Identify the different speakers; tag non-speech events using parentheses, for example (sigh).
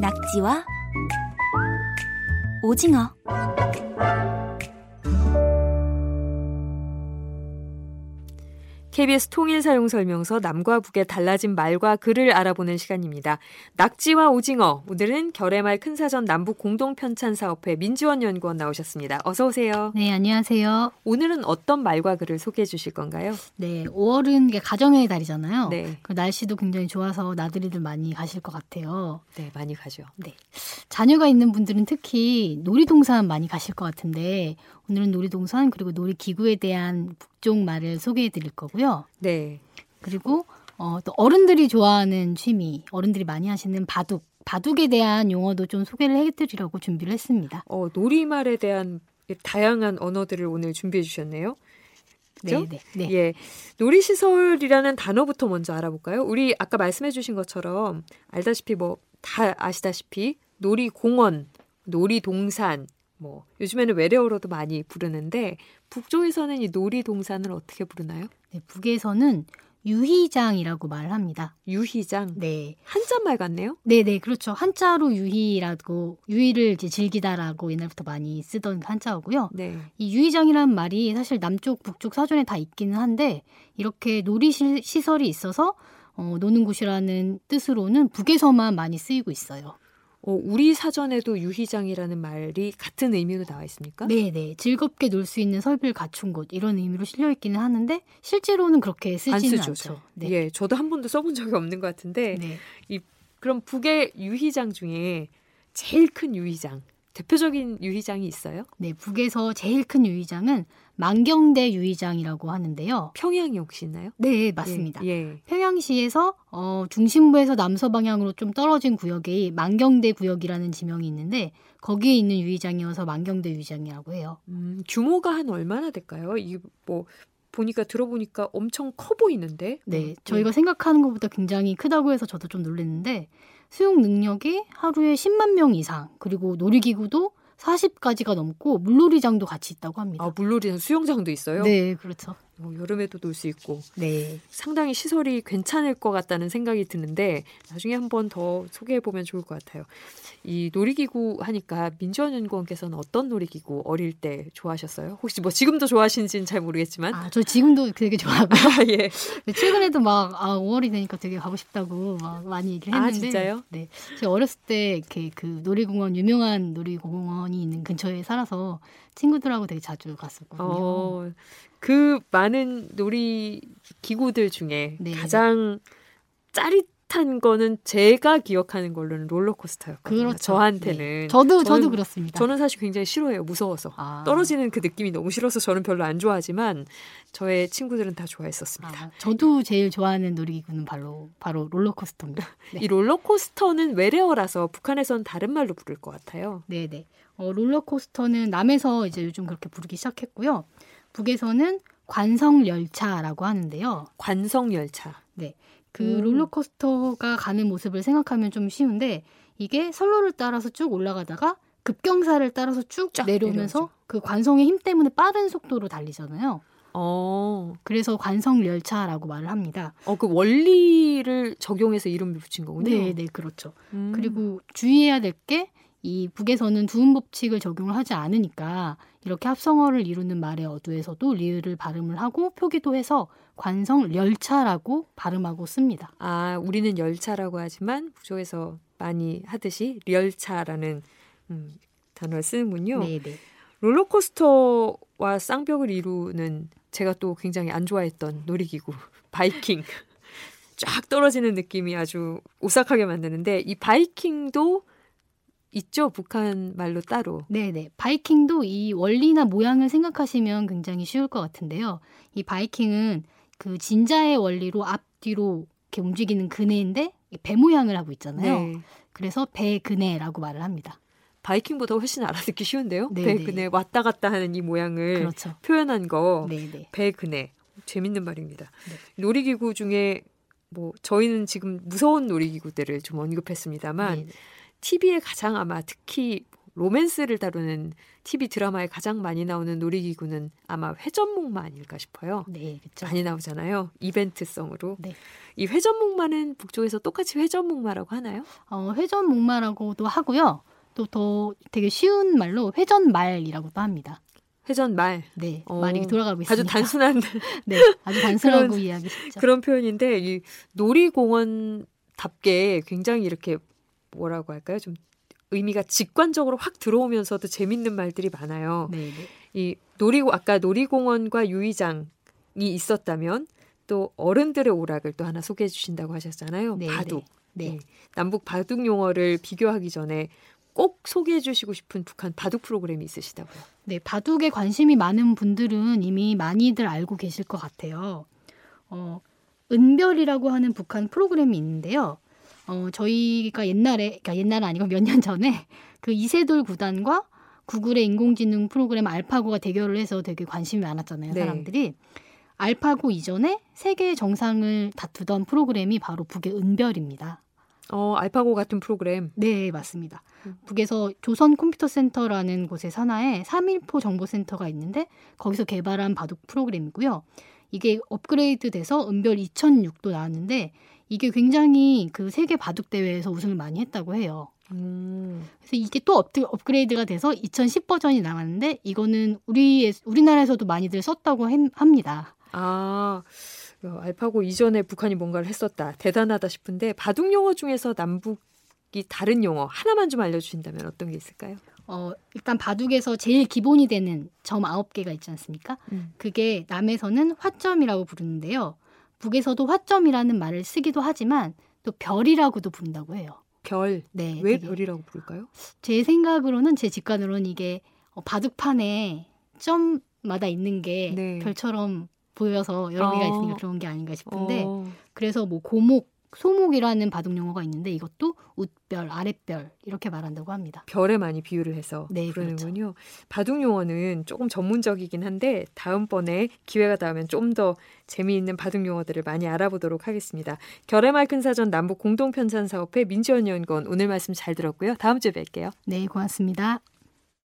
Speaker 1: 낙지와 오징어
Speaker 2: KBS 통일 사용 설명서 남과 북의 달라진 말과 글을 알아보는 시간입니다. 낙지와 오징어. 오늘은 결의말 큰 사전 남북 공동 편찬 사업회 민지원 연구원 나오셨습니다. 어서 오세요.
Speaker 3: 네, 안녕하세요.
Speaker 2: 오늘은 어떤 말과 글을 소개해 주실 건가요?
Speaker 3: 네, 5월은 가정의 달이잖아요.
Speaker 2: 네.
Speaker 3: 그 날씨도 굉장히 좋아서 나들이들 많이 가실 것 같아요.
Speaker 2: 네, 많이 가죠.
Speaker 3: 네. 자녀가 있는 분들은 특히 놀이동산 많이 가실 것 같은데 오늘은 놀이동산 그리고 놀이기구에 대한 북쪽 말을 소개해 드릴 거고요.
Speaker 2: 네.
Speaker 3: 그리고 어, 또 어른들이 좋아하는 취미, 어른들이 많이 하시는 바둑, 바둑에 대한 용어도 좀 소개를 해드리려고 준비를 했습니다.
Speaker 2: 어, 놀이말에 대한 다양한 언어들을 오늘 준비해 주셨네요. 그죠?
Speaker 3: 네, 네, 네.
Speaker 2: 예. 놀이시설이라는 단어부터 먼저 알아볼까요? 우리 아까 말씀해 주신 것처럼 알다시피 뭐 다 아시다시피 놀이공원, 놀이동산, 뭐 요즘에는 외래어로도 많이 부르는데 북쪽에서는 이 놀이 동산을 어떻게 부르나요?
Speaker 3: 네, 북에서는 유희장이라고 말을 합니다.
Speaker 2: 유희장.
Speaker 3: 네.
Speaker 2: 한자말 같네요.
Speaker 3: 네, 네, 그렇죠. 한자로 유희라고 유희를 이제 즐기다라고 옛날부터 많이 쓰던 한자어고요.
Speaker 2: 네.
Speaker 3: 이 유희장이라는 말이 사실 남쪽, 북쪽 사전에 다 있기는 한데 이렇게 놀이 시- 시설이 있어서 어, 노는 곳이라는 뜻으로는 북에서만 많이 쓰이고 있어요.
Speaker 2: 어, 우리 사전에도 유희장이라는 말이 같은 의미로 나와 있습니까?
Speaker 3: 네, 네. 즐겁게 놀 수 있는 설비를 갖춘 곳 이런 의미로 실려 있기는 하는데 실제로는 그렇게
Speaker 2: 안
Speaker 3: 쓰지는
Speaker 2: 쓰죠.
Speaker 3: 않죠.
Speaker 2: 저.
Speaker 3: 네.
Speaker 2: 예, 저도 한 번도 써본 적이 없는 것 같은데
Speaker 3: 네.
Speaker 2: 그럼 북의 유희장 중에 제일 큰 유희장, 대표적인 유희장이 있어요?
Speaker 3: 네, 북에서 제일 큰 유희장은 만경대 유희장이라고 하는데요.
Speaker 2: 평양이 혹시 있나요?
Speaker 3: 네, 맞습니다.
Speaker 2: 예. 예.
Speaker 3: 평양시에서 어, 중심부에서 남서 방향으로 좀 떨어진 구역에 만경대 구역이라는 지명이 있는데 거기에 있는 유의장이어서 만경대 유의장이라고 해요.
Speaker 2: 음, 규모가 한 얼마나 될까요? 이 뭐 보니까 들어보니까 엄청 커 보이는데.
Speaker 3: 네,
Speaker 2: 음,
Speaker 3: 저희가 생각하는 것보다 굉장히 크다고 해서 저도 좀 놀랐는데 수용 능력이 하루에 10만 명 이상 그리고 놀이기구도 40가지가 넘고 물놀이장도 같이 있다고 합니다.
Speaker 2: 아 물놀이장 수영장도 있어요.
Speaker 3: 네, 그렇죠.
Speaker 2: 어, 여름에도 놀 수 있고
Speaker 3: 네.
Speaker 2: 상당히 시설이 괜찮을 것 같다는 생각이 드는데 나중에 한번 더 소개해 보면 좋을 것 같아요. 이 놀이기구 하니까 민지원 연구원께서는 어떤 놀이기구 어릴 때 좋아하셨어요? 혹시 뭐 지금도 좋아하시는지는 잘 모르겠지만.
Speaker 3: 아, 저 지금도 되게 좋아하고요. (laughs)
Speaker 2: 아, 예.
Speaker 3: 근데 최근에도 막 아, 5월이 되니까 되게 가고 싶다고 막 많이 얘기를
Speaker 2: 아,
Speaker 3: 했는데
Speaker 2: 진짜요?
Speaker 3: 네. 제가 어렸을 때 이렇게 그 놀이공원 유명한 놀이공원이 있는 근처에 살아서 친구들하고 되게 자주 갔었거든요.
Speaker 2: 어, 그 많은 놀이 기구들 중에
Speaker 3: 네.
Speaker 2: 가장 짜릿한 거는 제가 기억하는 걸로는 롤러코스터였거든요.
Speaker 3: 그렇죠.
Speaker 2: 저한테는.
Speaker 3: 네. 저도
Speaker 2: 저는-
Speaker 3: 저도 그렇습니다.
Speaker 2: 저는 사실 굉장히 싫어해요. 무서워서.
Speaker 3: 아.
Speaker 2: 떨어지는 그 느낌이 너무 싫어서 저는 별로 안 좋아하지만 저의 친구들은 다 좋아했었습니다.
Speaker 3: 아, 저도 제일 좋아하는 놀이기구는 바로 바로 롤러코스터입니다. 네.
Speaker 2: 이 롤러코스터는 외래어라서 북한에선 다른 말로 부를 것 같아요.
Speaker 3: 네, 네. 어, 롤러코스터는 남에서 이제 요즘 그렇게 부르기 시작했고요. 북에서는 관성 열차라고 하는데요.
Speaker 2: 관성 열차.
Speaker 3: 네. 그
Speaker 2: 음.
Speaker 3: 롤러코스터가 가는 모습을 생각하면 좀 쉬운데 이게 선로를 따라서 쭉 올라가다가 급경사를 따라서
Speaker 2: 쭉쫙
Speaker 3: 내려오면서
Speaker 2: 내려오죠.
Speaker 3: 그 관성의 힘 때문에 빠른 속도로 달리잖아요.
Speaker 2: 어,
Speaker 3: 그래서 관성 열차라고 말을 합니다.
Speaker 2: 어, 그 원리를 적용해서 이름을 붙인 거군요.
Speaker 3: 네, 네, 그렇죠.
Speaker 2: 음.
Speaker 3: 그리고 주의해야 될 게 이 북에서는 두음 법칙을 적용을 하지 않으니까 이렇게 합성어를 이루는 말의 어두에서도 리을을 발음을 하고 표기도 해서 관성 열차라고 발음하고 씁니다.
Speaker 2: 아, 우리는 열차라고 하지만 북쪽에서 많이 하듯이 열차라는 음, 단어를 쓰는군요.
Speaker 3: 네, 네.
Speaker 2: 롤러코스터와 쌍벽을 이루는 제가 또 굉장히 안 좋아했던 놀이기구 (laughs) 바이킹. (laughs) 쫙 떨어지는 느낌이 아주 오싹하게 만드는데 이 바이킹도 있죠 북한 말로 따로
Speaker 3: 네, 네. 바이킹도 이 원리나 모양을 생각하시면 굉장히 쉬울 것 같은데요. 이 바이킹은 그 진자의 원리로 앞뒤로 이렇게 움직이는 그네인데 이배 모양을 하고 있잖아요.
Speaker 2: 네.
Speaker 3: 그래서 배 그네라고 말을 합니다.
Speaker 2: 바이킹보다 훨씬 알아듣기 쉬운데요
Speaker 3: 네,
Speaker 2: 배
Speaker 3: 네.
Speaker 2: 그네 왔다 갔다 하는 이 모양을
Speaker 3: 그렇죠.
Speaker 2: 표현한 거
Speaker 3: 네, 네.
Speaker 2: 배 그네 재밌는 말입니다. 놀이기구 중에 뭐 저희는 지금 무서운 놀이기구들을 좀 언급했습니다만
Speaker 3: 네, 네.
Speaker 2: TV에 가장 아마 특히 로맨스를 다루는 TV 드라마에 가장 많이 나오는 놀이기구는 아마 회전목마 아닐까 싶어요.
Speaker 3: 네, 그렇죠.
Speaker 2: 많이 나오잖아요. 이벤트성으로.
Speaker 3: 네.
Speaker 2: 이 회전목마는 북쪽에서 똑같이 회전목마라고 하나요?
Speaker 3: 어, 회전목마라고도 하고요. 또 더 되게 쉬운 말로 회전말이라고도 합니다.
Speaker 2: 회전말.
Speaker 3: 네,
Speaker 2: 어,
Speaker 3: 말이 돌아가고 있습니다.
Speaker 2: 아주 단순한 (laughs)
Speaker 3: 네, 아주 단순하고 쉽죠.
Speaker 2: 그런 표현인데 이 놀이공원답게 굉장히 이렇게 뭐라고 할까요? 좀 의미가 직관적으로 확 들어오면서도 재밌는 말들이 많아요.
Speaker 3: 네, 네.
Speaker 2: 이 놀이고 아까 놀이공원과 유의장이 있었다면 또 어른들의 오락을 또 하나 소개해 주신다고 하셨잖아요.
Speaker 3: 네,
Speaker 2: 바둑.
Speaker 3: 네.
Speaker 2: 네. 남북 바둑 용어를 비교하기 전에 꼭 소개해 주시고 싶은 북한 바둑 프로그램이 있으시다고요.
Speaker 3: 네, 바둑에 관심이 많은 분들은 이미 많이들 알고 계실 것 같아요. 어, 은별이라고 하는 북한 프로그램이 있는데요. 어, 저희가 옛날에, 그러니까 옛날은 아니고 몇 년 전에 그 이세돌 구단과 구글의 인공지능 프로그램 알파고가 대결을 해서 되게 관심이 많았잖아요,
Speaker 2: 네.
Speaker 3: 사람들이. 알파고 이전에 세계 정상을 다투던 프로그램이 바로 북의 은별입니다.
Speaker 2: 어, 알파고 같은 프로그램.
Speaker 3: 네, 맞습니다.
Speaker 2: 음.
Speaker 3: 북에서 조선 컴퓨터 센터라는 곳의 산하에 3일포 정보 센터가 있는데 거기서 개발한 바둑 프로그램이고요. 이게 업그레이드 돼서 은별 2006도 나왔는데 이게 굉장히 그 세계 바둑 대회에서 우승을 많이 했다고 해요.
Speaker 2: 음.
Speaker 3: 그래서 이게 또 업, 업그레이드가 돼서 2010 버전이 나왔는데 이거는 우리 우리나라에서도 많이들 썼다고 햄- 합니다.
Speaker 2: 아, 어, 알파고 이전에 북한이 뭔가를 했었다. 대단하다 싶은데 바둑 용어 중에서 남북이 다른 용어 하나만 좀 알려 주신다면 어떤 게 있을까요?
Speaker 3: 어, 일단 바둑에서 제일 기본이 되는 점 9개가 있지 않습니까? 그게 남에서는 화점이라고 부르는데요. 북에서도 화점이라는 말을 쓰기도 하지만 또 별이라고도 부른다고 해요.
Speaker 2: 별.
Speaker 3: 네.
Speaker 2: 왜
Speaker 3: 되게
Speaker 2: 별이라고 부를까요?
Speaker 3: 제 생각으로는 제 직관으로는 이게 어, 바둑판에 점마다 있는 게
Speaker 2: 네.
Speaker 3: 별처럼 보여서 여러 개가
Speaker 2: 어.
Speaker 3: 있으니까 그런 게 아닌가 싶은데
Speaker 2: 어,
Speaker 3: 그래서 뭐 고목, 소목이라는 바둑 용어가 있는데 이것도 웃별, 아랫별 이렇게 말한다고 합니다.
Speaker 2: 별에 많이 비유를 해서
Speaker 3: 네,
Speaker 2: 부르는군요. 바둑 용어는 조금 전문적이긴 한데 다음번에 기회가 닿으면 좀 더 재미있는 바둑 용어들을 많이 알아보도록 하겠습니다. 결의말 큰 사전 남북 공동 편찬 사업회 민지원 연구원 오늘 말씀 잘 들었고요. 다음 주에 뵐게요.
Speaker 3: 네, 고맙습니다.